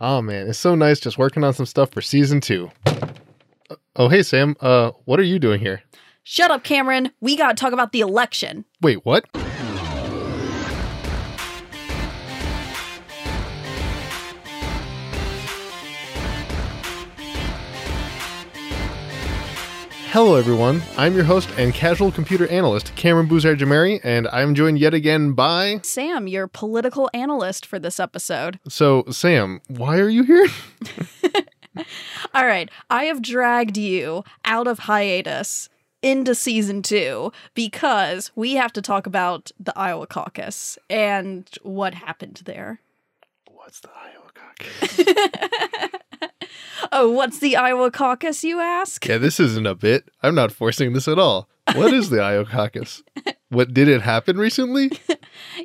Oh man, it's so nice just working on some stuff for season two. Uh, oh hey Sam, uh, what are you doing here? Shut up, Cameron. We gotta talk about the election. Wait, what? Hello, everyone. I'm your host and casual computer analyst, Cameron Boozer Jamari, and I'm joined yet again by. Sam, your political analyst for this episode. So, Sam, why are you here? All right, I have dragged you out of hiatus into season two because we have to talk about the Iowa caucus and what happened there. What's the Iowa caucus? Oh, what's the Iowa caucus, you ask? yeah, this isn't a bit. I'm not forcing this at all. What is the Iowa caucus? What did it happen recently?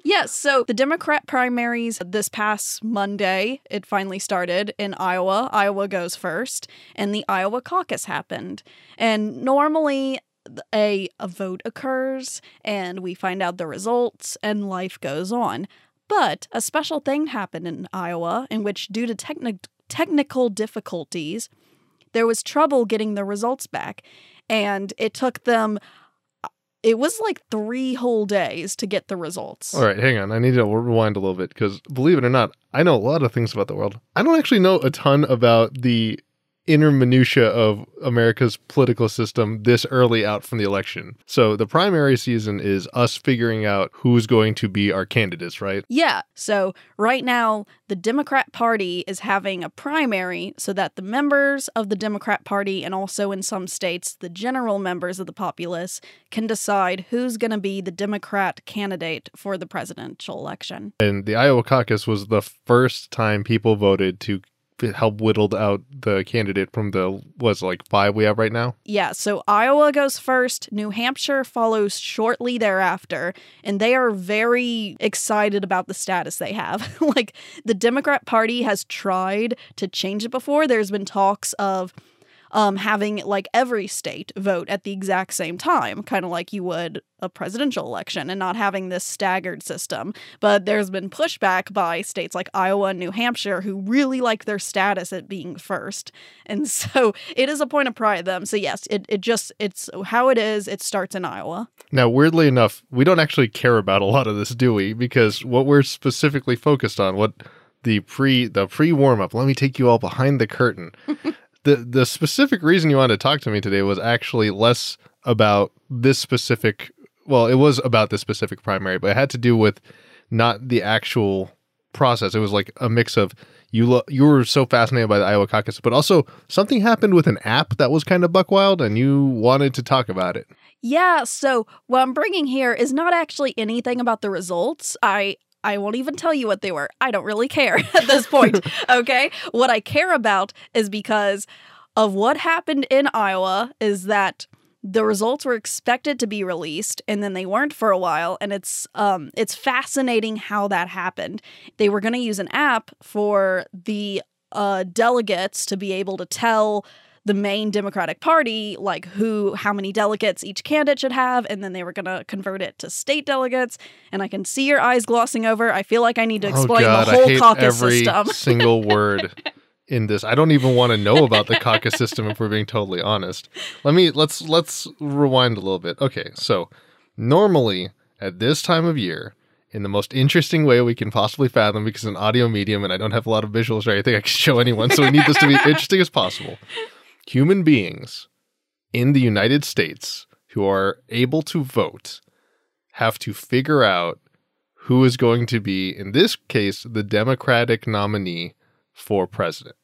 Yes, so the Democrat primaries this past Monday, it finally started in Iowa. Iowa goes first, and the Iowa caucus happened. And normally, a, a vote occurs, and we find out the results, and life goes on. But a special thing happened in Iowa in which, due to techni- technical difficulties, there was trouble getting the results back. And it took them, it was like three whole days to get the results. All right, hang on. I need to rewind a little bit because believe it or not, I know a lot of things about the world. I don't actually know a ton about the inner minutia of America's political system this early out from the election. So the primary season is us figuring out who's going to be our candidates, right? Yeah. So right now, the Democrat Party is having a primary so that the members of the Democrat Party and also in some states, the general members of the populace can decide who's going to be the Democrat candidate for the presidential election. And the Iowa caucus was the first time people voted to help whittled out the candidate from the was like five we have right now. Yeah, so Iowa goes first, New Hampshire follows shortly thereafter, and they are very excited about the status they have. like the Democrat Party has tried to change it before. There's been talks of um, having like every state vote at the exact same time, kind of like you would a presidential election, and not having this staggered system. But there's been pushback by states like Iowa and New Hampshire who really like their status at being first. And so it is a point of pride to them. So, yes, it, it just, it's how it is. It starts in Iowa. Now, weirdly enough, we don't actually care about a lot of this, do we? Because what we're specifically focused on, what the pre the pre warm up. Let me take you all behind the curtain. the the specific reason you wanted to talk to me today was actually less about this specific well it was about this specific primary but it had to do with not the actual process it was like a mix of you lo- you were so fascinated by the Iowa caucus but also something happened with an app that was kind of buck wild and you wanted to talk about it Yeah, so what I'm bringing here is not actually anything about the results. I I won't even tell you what they were. I don't really care at this point. okay? What I care about is because of what happened in Iowa is that the results were expected to be released and then they weren't for a while and it's um it's fascinating how that happened. They were going to use an app for the uh delegates to be able to tell the main Democratic Party, like who, how many delegates each candidate should have, and then they were going to convert it to state delegates. And I can see your eyes glossing over. I feel like I need to oh, explain oh god the i whole hate caucus every system. single word in this i don't even want to know about the caucus system if we're being totally honest let me let's let's rewind a little bit okay so normally at this time of year in the most interesting way we can possibly fathom because it's an audio medium and i don't have a lot of visuals or anything i can show anyone so we need this to be interesting as possible human beings in the united states who are able to vote have to figure out who is going to be, in this case, the Democratic nominee for president.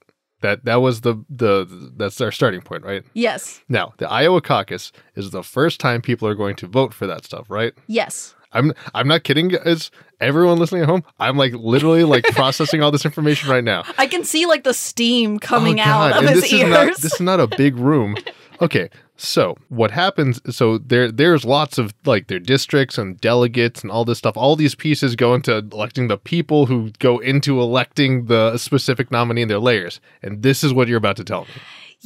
That that was the the that's our starting point, right? yes, Now, the Iowa caucus is the first time people are going to vote for that stuff, right? yes. I'm I'm not kidding, guys. Everyone listening at home, I'm like literally like processing all this information right now. I can see like the steam coming Oh, out of And his this ears. Is not, this is not a big room. Okay, so what happens? So there, there's lots of like their districts and delegates and all this stuff. All these pieces go into electing the people who go into electing the specific nominee in their layers. And this is what you're about to tell me.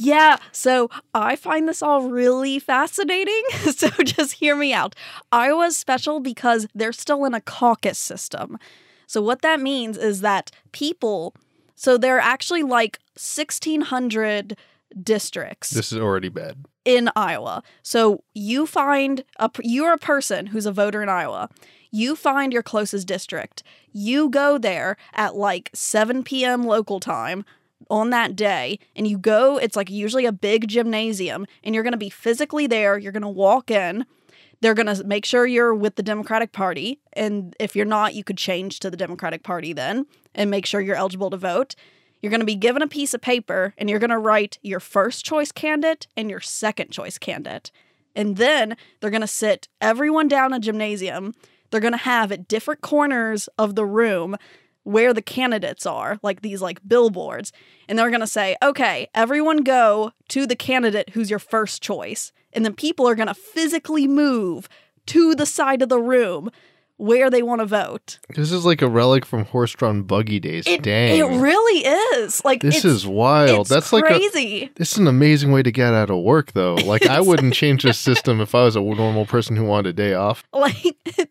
Yeah, so I find this all really fascinating. so just hear me out. Iowa's special because they're still in a caucus system. So what that means is that people So there are actually like 1,600 districts This is already bad. in Iowa. So you find a you're a person who's a voter in Iowa. You find your closest district. You go there at like 7 p.m. local time on that day and you go it's like usually a big gymnasium and you're going to be physically there. You're going to walk in. They're going to make sure you're with the Democratic Party and if you're not, you could change to the Democratic Party then and make sure you're eligible to vote. You're going to be given a piece of paper and you're going to write your first choice candidate and your second choice candidate. And then they're going to sit everyone down a gymnasium. They're going to have at different corners of the room where the candidates are, like these like billboards. And they're going to say, "Okay, everyone go to the candidate who's your first choice." And then people are going to physically move to the side of the room where they want to vote. This is like a relic from horse-drawn buggy days. It, Dang. it really is. Like this is wild. That's like crazy. This is an amazing way to get out of work, though. Like, I wouldn't change this system if I was a normal person who wanted a day off. like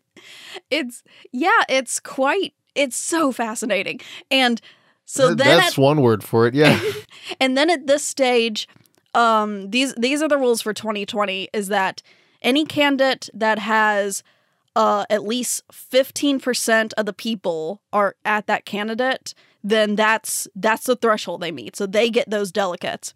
it's yeah it's quite it's so fascinating and so Th- then that's at, one word for it. Yeah. and then at this stage um these these are the rules for 2020 is that any candidate that has uh at least 15% of the people are at that candidate then that's that's the threshold they meet so they get those delegates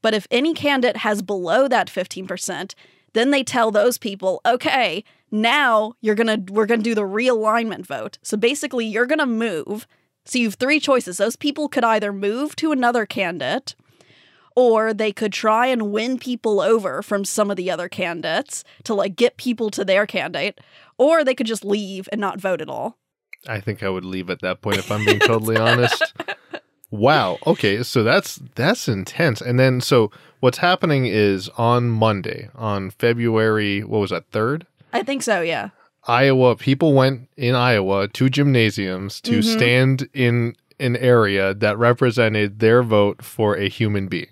but if any candidate has below that 15% then they tell those people okay now you're gonna we're gonna do the realignment vote so basically you're gonna move so you have three choices those people could either move to another candidate or they could try and win people over from some of the other candidates to like get people to their candidate or they could just leave and not vote at all I think I would leave at that point if I'm being totally honest. Wow. Okay, so that's that's intense. And then so what's happening is on Monday, on February, what was that, 3rd? I think so yeah Iowa, people went in Iowa to gymnasiums to Mhm. stand in an area that represented their vote for a human being.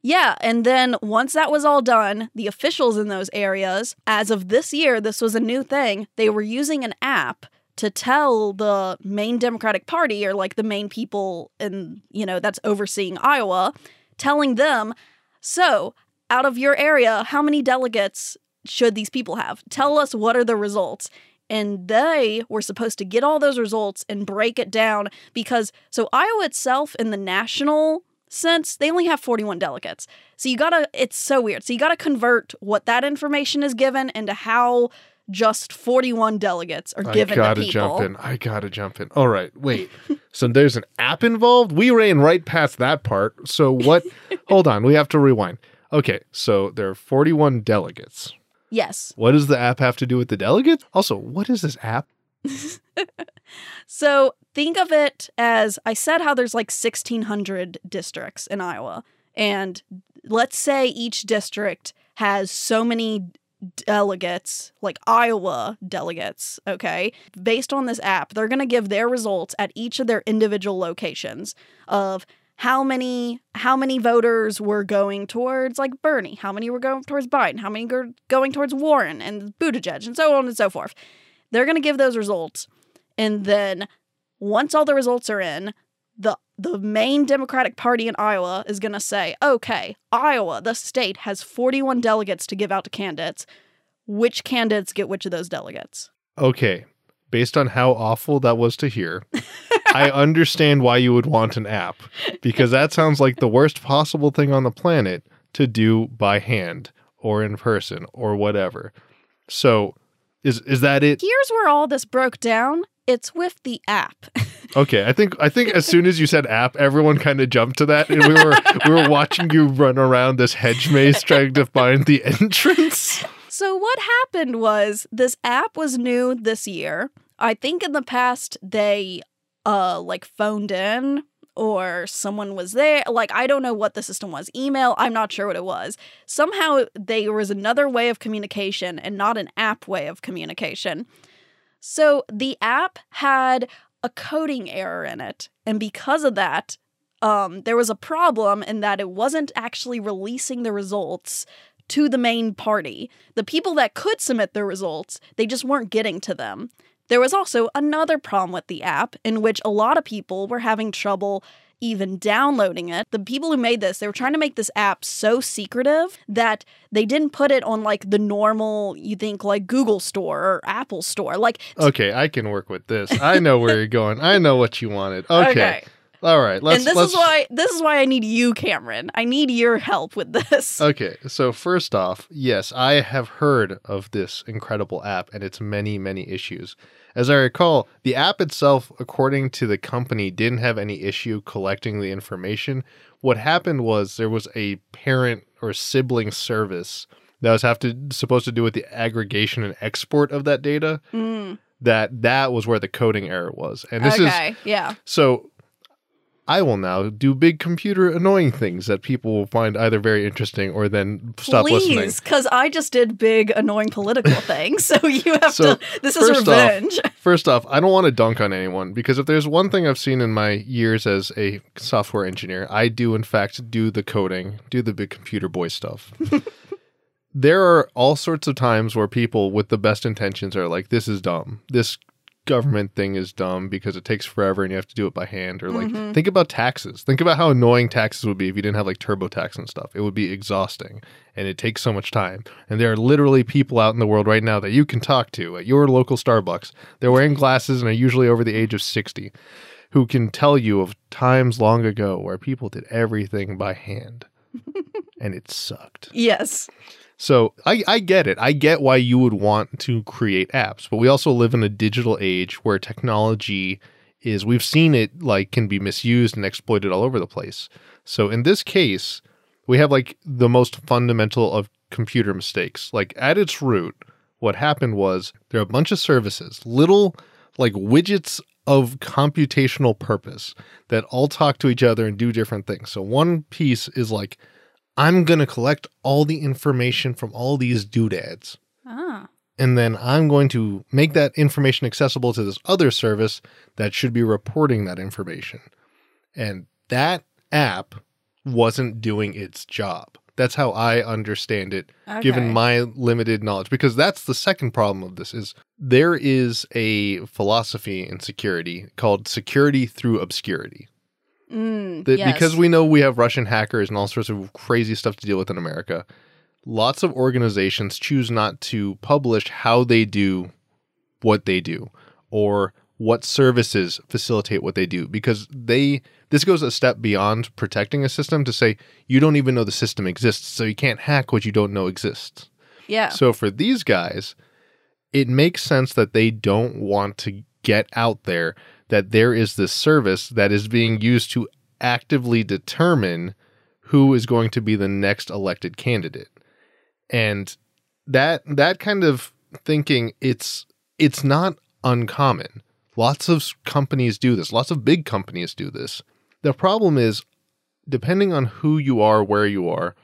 Yeah, and then once that was all done, the officials in those areas, as of this year, this was a new thing, they were using an app to tell the main Democratic Party or like the main people in, you know, that's overseeing Iowa, telling them, so out of your area, how many delegates should these people have? Tell us what are the results. And they were supposed to get all those results and break it down because so Iowa itself in the national sense, they only have 41 delegates. So you gotta, it's so weird. So you gotta convert what that information is given into how just 41 delegates are given I gotta jump in. I gotta jump in. All right, wait. so there's an app involved? We ran right past that part. So what? hold on, we have to rewind. Okay, so there are 41 delegates. Yes. What does the app have to do with the delegates? Also, what is this app? So think of it as I said how there's like 1,600 districts in Iowa. And let's say each district has so many delegates, like Iowa delegates, okay? Based on this app, they're going to give their results at each of their individual locations of how many how many voters were going towards like Bernie, how many were going towards Biden, how many were going towards Warren and Buttigieg and so on and so forth. They're going to give those results and then once all the results are in, the the main Democratic Party in Iowa is going to say, "Okay, Iowa, the state has 41 delegates to give out to candidates. Which candidates get which of those delegates?" Okay, based on how awful that was to hear, I understand why you would want an app because that sounds like the worst possible thing on the planet to do by hand or in person or whatever. So, is is that it? Here's where all this broke down. It's with the app. Okay, I think I think as soon as you said app, everyone kind of jumped to that, and we were we were watching you run around this hedge maze trying to find the entrance. So what happened was this app was new this year. I think in the past they uh like phoned in or someone was there. Like I don't know what the system was. Email, I'm not sure what it was. Somehow there was another way of communication and not an app way of communication. So the app had a coding error in it. And because of that, um, there was a problem in that it wasn't actually releasing the results to the main party. The people that could submit their results, they just weren't getting to them. There was also another problem with the app in which a lot of people were having trouble even downloading it. The people who made this, they were trying to make this app so secretive that they didn't put it on like the normal, you think like Google Store or Apple Store. Like, Okay, I can work with this. I know where you're going. I know what you wanted. Okay. All right. Let's and this let's is why this is why I need you, Cameron. I need your help with this. Okay, so first off, yes, I have heard of this incredible app and its many, many issues. As I recall, the app itself, according to the company, didn't have any issue collecting the information. What happened was there was a parent or sibling service that was have to supposed to do with the aggregation and export of that data. Mm, That that was where the coding error was, and this is okay, yeah. so I will now do big computer annoying things that people will find either very interesting or then stop listening. Please, because I just did big annoying political things, so you have So, to. This is first off- revenge. First off, I don't want to dunk on anyone because if there's one thing I've seen in my years as a software engineer, I do in fact do the coding, do the big computer boy stuff. there are all sorts of times where people with the best intentions are like, this is dumb. This government thing is dumb because it takes forever and you have to do it by hand. Or like, Mhm. think about taxes. Think about how annoying taxes would be if you didn't have like TurboTax and stuff. It would be exhausting and it takes so much time. And there are literally people out in the world right now that you can talk to at your local Starbucks. They're wearing glasses and are usually over the age of 60 who can tell you of times long ago where people did everything by hand and it sucked. Yes. So I, I get it. I get why you would want to create apps, but we also live in a digital age where technology is we've seen it like can be misused and exploited all over the place. So in this case, we have like the most fundamental of computer mistakes. Like at its root, what happened was there are a bunch of services, little like widgets of computational purpose that all talk to each other and do different things. So one piece is like I'm going to collect all the information from all these doodads. Ah. And then I'm going to make that information accessible to this other service that should be reporting that information. And that app wasn't doing its job. That's how I understand it, Okay. given my limited knowledge. Because that's the second problem of this is there is a philosophy in security called security through obscurity Mm, that yes. because we know we have Russian hackers and all sorts of crazy stuff to deal with in America, lots of organizations choose not to publish how they do what they do or what services facilitate what they do because they this goes a step beyond protecting a system to say you don't even know the system exists so you can't hack what you don't know exists. yeah. So for these guys, it makes sense that they don't want to get out there that there is this service that is being used to actively determine who is going to be the next elected candidate. And that that kind of thinking it's it's not uncommon. Lots of companies do this. Lots of big companies do this. The problem is depending on who you are, where you are,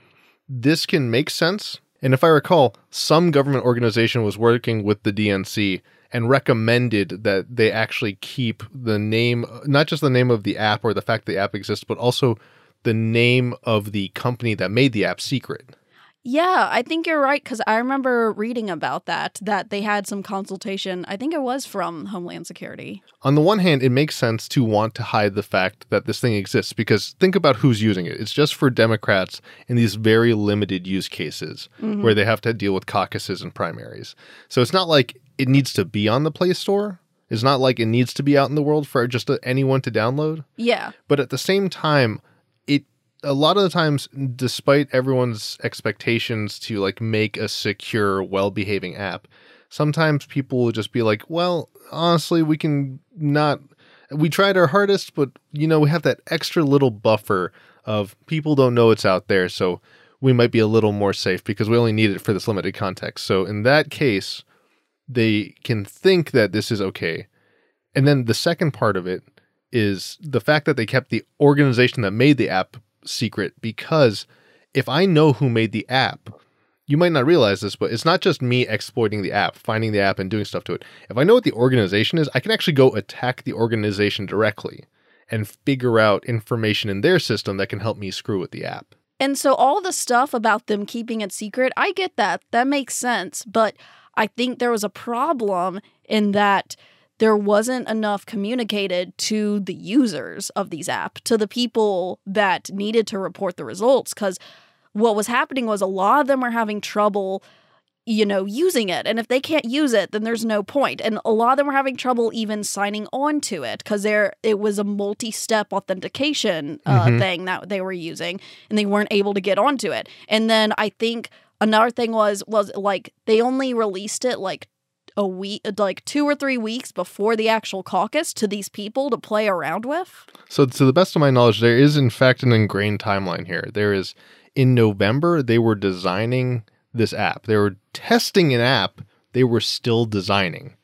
this can make sense. And if I recall, some government organization was working with the DNC and recommended that they actually keep the name, not just the name of the app or the fact the app exists, but also the name of the company that made the app secret. Yeah, I think you're right because I remember reading about that, that they had some consultation. I think it was from Homeland Security. On the one hand, it makes sense to want to hide the fact that this thing exists because think about who's using it. It's just for Democrats in these very limited use cases Mhm. where they have to deal with caucuses and primaries. So it's not like it needs to be on the Play Store. It's not like it needs to be out in the world for just anyone to download. Yeah. But at the same time, it a lot of the times, despite everyone's expectations to like make a secure, well-behaving app, sometimes people will just be like, "Well, honestly, we can not. We tried our hardest, but you know, we have that extra little buffer of people don't know it's out there, so we might be a little more safe because we only need it for this limited context." So in that case, they can think that this is okay. And then the second part of it is the fact that they kept the organization that made the app secret because if I know who made the app, you might not realize this, but it's not just me exploiting the app, finding the app and doing stuff to it. If I know what the organization is, I can actually go attack the organization directly and figure out information in their system that can help me screw with the app. And so all the stuff about them keeping it secret, I get that. That makes sense. But I think there was a problem in that there wasn't enough communicated to the users of these apps, to the people that needed to report the results. Because what was happening was a lot of them were having trouble you know, using it. And if they can't use it, then there's no point. And a lot of them were having trouble even signing on to it because there it was a multi-step authentication uh, Mhm. thing that they were using, and they weren't able to get onto it. And then I think another thing was was like they only released it like a week, like two or three weeks before the actual caucus to these people to play around with. So, to the best of my knowledge, there is in fact an ingrained timeline here. There is in November they were designing this app. They were testing an app they were still designing.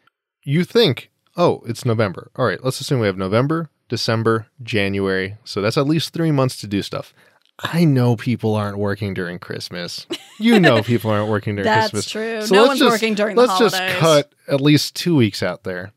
You think, oh, it's November. All right, let's assume we have November, December, January. So that's at least three months to do stuff. I know people aren't working during Christmas. You know people aren't working during That's Christmas. That's true. So no one's just- working during Let's the just cut at least two weeks out there.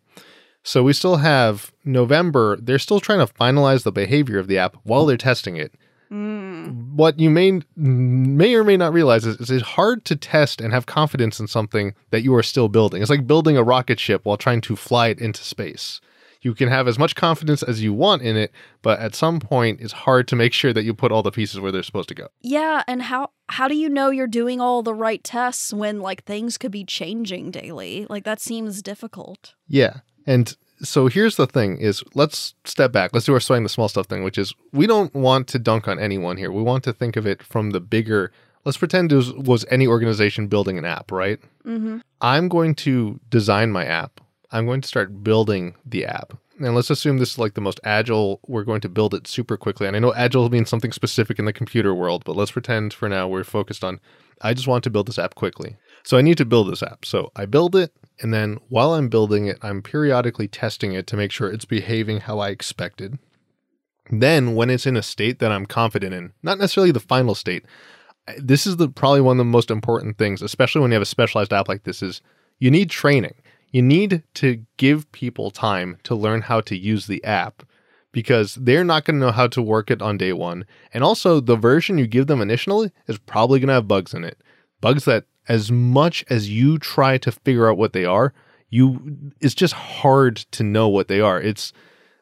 So we still have November. They're still trying to finalize the behavior of the app while they're testing it. Mm. What you may may or may not realize is, is it's hard to test and have confidence in something that you are still building. It's like building a rocket ship while trying to fly it into space. You can have as much confidence as you want in it, but at some point it's hard to make sure that you put all the pieces where they're supposed to go. Yeah, and how how do you know you're doing all the right tests when like things could be changing daily? Like that seems difficult. Yeah. And so here's the thing is let's step back. Let's do our sweating the small stuff thing, which is we don't want to dunk on anyone here. We want to think of it from the bigger let's pretend it was, was any organization building an app, right? Mm-hmm. I'm going to design my app. I'm going to start building the app. And let's assume this is like the most agile. We're going to build it super quickly. And I know agile means something specific in the computer world, but let's pretend for now we're focused on I just want to build this app quickly. So I need to build this app. So I build it. And then while I'm building it, I'm periodically testing it to make sure it's behaving how I expected. Then, when it's in a state that I'm confident in, not necessarily the final state, this is the probably one of the most important things, especially when you have a specialized app like this, is you need training. You need to give people time to learn how to use the app because they're not going to know how to work it on day one. And also, the version you give them initially is probably going to have bugs in it. Bugs that, as much as you try to figure out what they are, you it's just hard to know what they are. It's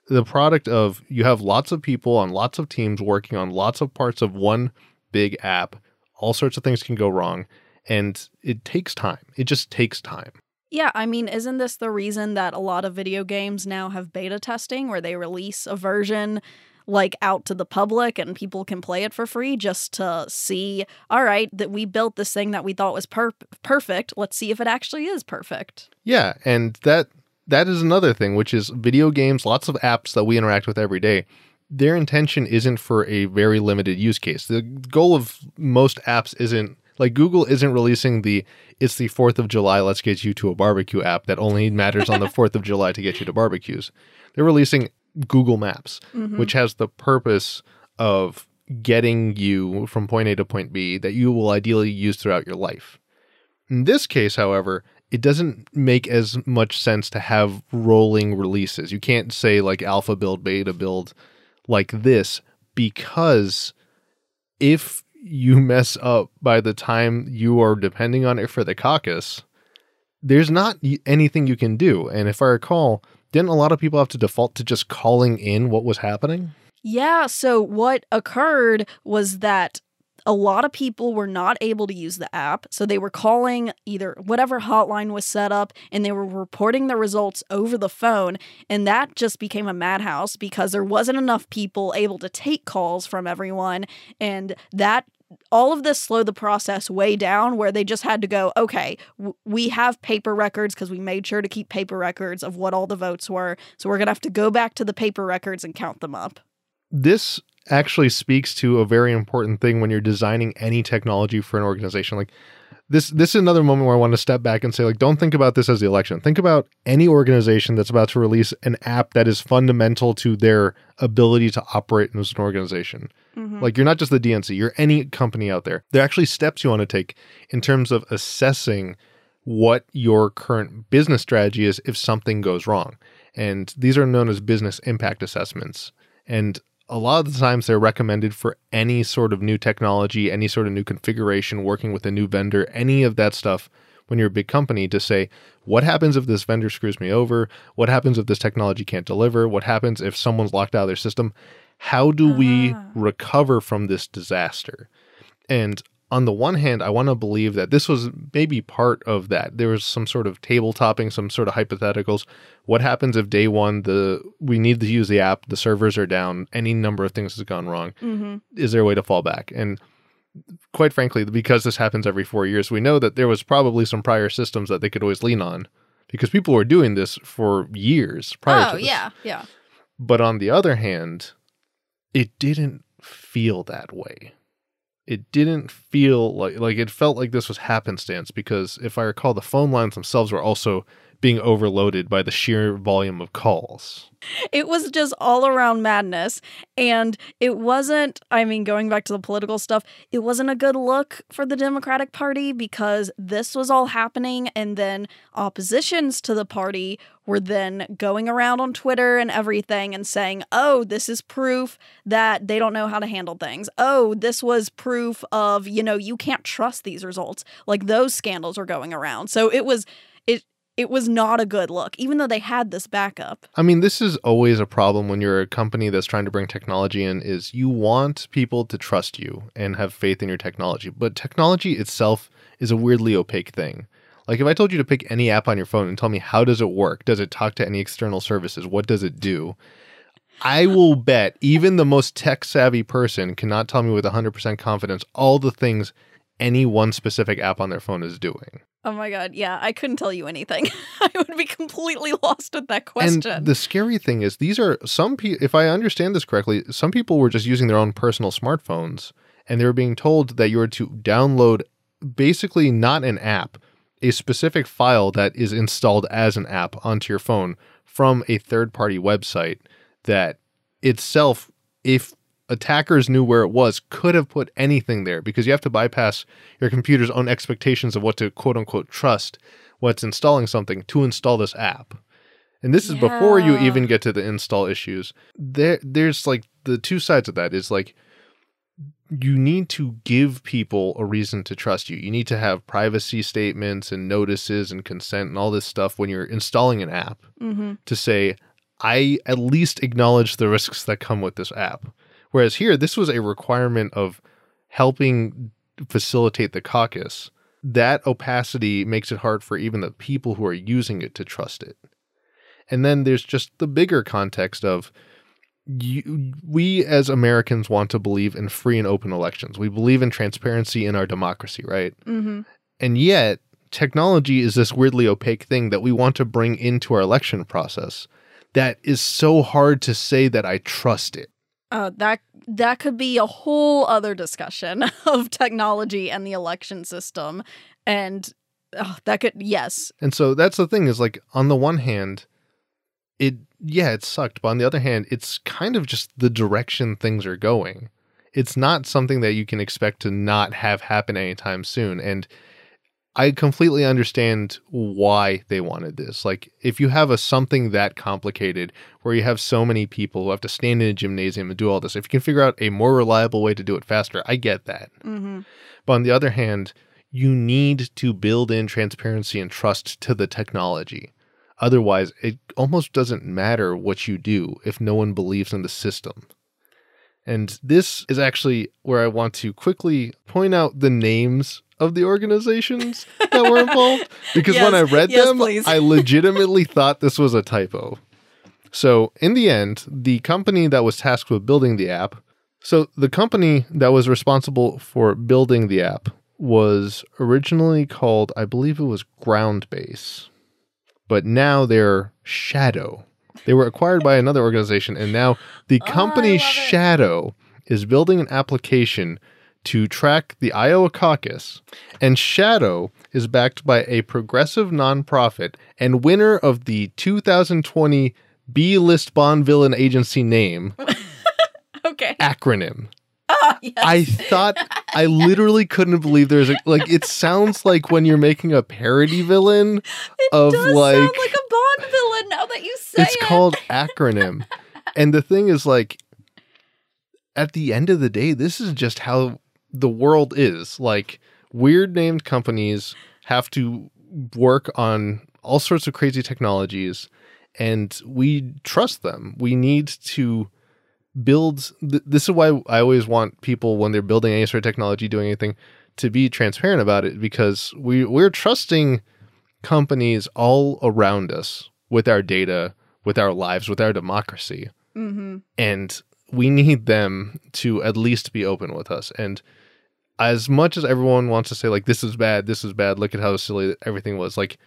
the product of you have lots of people on lots of teams working on lots of parts of one big app. All sorts of things can go wrong, and it takes time. It just takes time. Yeah, I mean, isn't this the reason that a lot of video games now have beta testing where they release a version like out to the public and people can play it for free just to see, all right, that we built this thing that we thought was per- perfect. Let's see if it actually is perfect. Yeah, and that that is another thing, which is video games, lots of apps that we interact with every day. Their intention isn't for a very limited use case. The goal of most apps isn't like Google isn't releasing the it's the 4th of July, let's get you to a barbecue app that only matters on the 4th of July to get you to barbecues. They're releasing Google Maps, Mhm. which has the purpose of getting you from point A to point B that you will ideally use throughout your life. In this case, however, it doesn't make as much sense to have rolling releases. You can't say like alpha build, beta build like this because if you mess up by the time you are depending on it for the caucus, there's not anything you can do. And if I recall, didn't a lot of people have to default to just calling in what was happening? Yeah, so what occurred was that a lot of people were not able to use the app. So they were calling either whatever hotline was set up and they were reporting the results over the phone. And that just became a madhouse because there wasn't enough people able to take calls from everyone. And that all of this slowed the process way down where they just had to go okay w- we have paper records because we made sure to keep paper records of what all the votes were so we're going to have to go back to the paper records and count them up this actually speaks to a very important thing when you're designing any technology for an organization like this this is another moment where I want to step back and say like don't think about this as the election. Think about any organization that's about to release an app that is fundamental to their ability to operate as an organization. Mhm. Like you're not just the DNC, you're any company out there. There are actually steps you want to take in terms of assessing what your current business strategy is if something goes wrong. And these are known as business impact assessments. And a lot of the times they're recommended for any sort of new technology, any sort of new configuration, working with a new vendor, any of that stuff when you're a big company to say, what happens if this vendor screws me over? What happens if this technology can't deliver? What happens if someone's locked out of their system? How do we Ah. recover from this disaster? And on the one hand, I want to believe that this was maybe part of that. There was some sort of table topping, some sort of hypotheticals. What happens if day one the we need to use the app, the servers are down, any number of things has gone wrong? hmm Is there a way to fall back? And quite frankly, because this happens every four years, we know that there was probably some prior systems that they could always lean on because people were doing this for years prior Oh to this. yeah, yeah. But on the other hand, it didn't feel that way. It didn't feel like like it felt like this was happenstance because if I recall, the phone lines themselves were also being overloaded by the sheer volume of calls. It was just all around madness. And it wasn't, I mean, going back to the political stuff, it wasn't a good look for the Democratic Party because this was all happening. And then oppositions to the party were then going around on Twitter and everything and saying, oh, this is proof that they don't know how to handle things. Oh, this was proof of, you know, you can't trust these results. Like those scandals were going around. So it was, it, was not a good look, even though they had this backup. I mean, this is always a problem when you're a company that's trying to bring technology in is you want people to trust you and have faith in your technology. But technology itself is a weirdly opaque thing. Like if I told you to pick any app on your phone and tell me how does it work? Does it talk to any external services? What does it do? I will bet even the most tech savvy person cannot tell me with 100% confidence all the things any one specific app on their phone is doing. Oh my god, yeah, I couldn't tell you anything. I would be completely lost with that question. And the scary thing is, these are some people. If I understand this correctly, some people were just using their own personal smartphones, and they were being told that you were to download basically not an app, a specific file that is installed as an app onto your phone from a third-party website that itself, if attackers knew where it was, could have put anything there because you have to bypass your computer's own expectations of what to quote unquote trust what's installing something to install this app. And this is before you even get to the install issues. There there's like the two sides of that is like you need to give people a reason to trust you. You need to have privacy statements and notices and consent and all this stuff when you're installing an app hmm to say, I at least acknowledge the risks that come with this app. Whereas here, this was a requirement of helping facilitate the caucus. That opacity makes it hard for even the people who are using it to trust it. And then there's just the bigger context of you, we as Americans want to believe in free and open elections. We believe in transparency in our democracy, right? hmm And yet, technology is this weirdly opaque thing that we want to bring into our election process that is so hard to say that I trust it. Uh, that that could be a whole other discussion of technology and the election system, and oh, that could yes, And so that's the thing is like on the one hand, it yeah, it sucked, but on the other hand, it's kind of just the direction things are going. It's not something that you can expect to not have happen anytime soon. And I completely understand why they wanted this. Like if you have a something that complicated where you have so many people who have to stand in a gymnasium and do all this, if you can figure out a more reliable way to do it faster, I get that. hmm But on the other hand, you need to build in transparency and trust to the technology. Otherwise, it almost doesn't matter what you do if no one believes in the system. And this is actually where I want to quickly point out the names of the organizations that were involved. Because when I read yes, them. I legitimately thought this was a typo. So, in the end, the company that was tasked with building the app so the company that was responsible for building the app was originally called, I believe it was Groundbase, but now they're Shadow. They were acquired by another organization, and now the Oh, company it. Shadow is building an application to track the Iowa caucus. And Shadow is backed by a progressive nonprofit and winner of the 2020 B list Bond villain agency name okay. acronym. Oh, yes. I thought I literally couldn't believe there's a like it sounds like when you're making a parody villain it of, does like- sound like a Bond villain now that you say it's it. called acronym. and the thing is like at the end of the day this is just how the world is. Like weird named companies have to work on all sorts of crazy technologies and we trust them. We need to build th- this is why I always want people when they're building any sort of technology doing anything to be transparent about it because we we're trusting companies all around us with our data, with our lives, with our democracy. Mm-hmm. And we need them to at least be open with us. And as much as everyone wants to say, like, this is bad, this is bad, look at how silly everything was, like,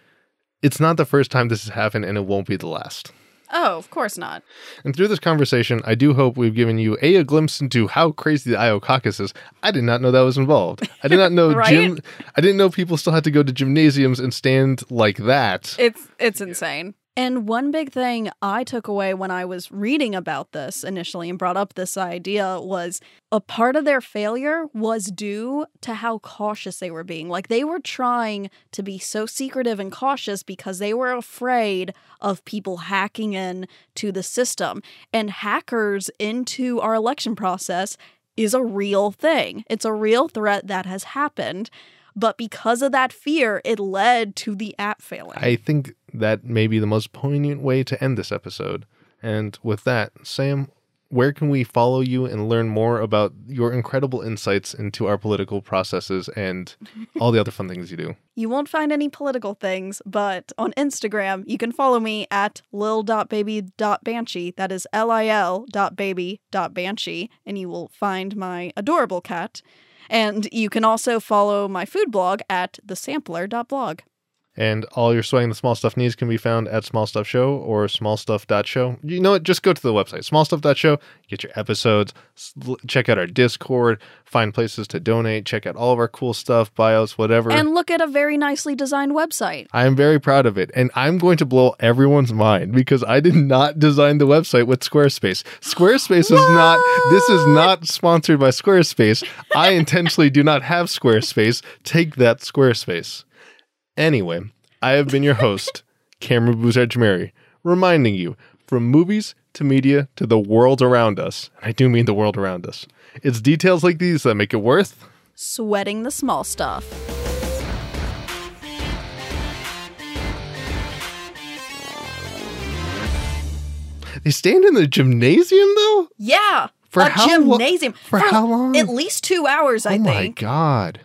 it's not the first time this has happened and it won't be the last. Oh, of course not. And through this conversation, I do hope we've given you a, a glimpse into how crazy the Iowa caucus is. I did not know that was involved. I did not know Right? gym. I didn't know people still had to go to gymnasiums and stand like that. It's it's insane. And one big thing I took away when I was reading about this initially and brought up this idea was a part of their failure was due to how cautious they were being. Like they were trying to be so secretive and cautious because they were afraid of people hacking in to the system. And hackers into our election process is a real thing. It's a real threat that has happened. But because of that fear, it led to the app failing. I think that may be the most poignant way to end this episode. And with that, Sam, where can we follow you and learn more about your incredible insights into our political processes and all the other fun things you do? You won't find any political things, but on Instagram, you can follow me at lil.baby.banshee. That is L I L dot baby dot banshee, and you will find my adorable cat. And you can also follow my food blog at thesampler.blog. And all your sweating the small stuff needs can be found at Small Stuff Show or smallstuff.show. You know what? Just go to the website, smallstuff.show, get your episodes, check out our Discord, find places to donate, check out all of our cool stuff, bios, whatever. And look at a very nicely designed website. I am very proud of it. And I'm going to blow everyone's mind because I did not design the website with Squarespace. Squarespace is not, this is not sponsored by Squarespace. I intentionally do not have Squarespace. Take that, Squarespace. Anyway, I have been your host, Cameron Buzard Mary, reminding you from movies to media to the world around us. And I do mean the world around us. It's details like these that make it worth Sweating the small stuff. They stand in the gymnasium though? Yeah. For a how lo- gymnasium. for how long? At least two hours, I think. oh my god.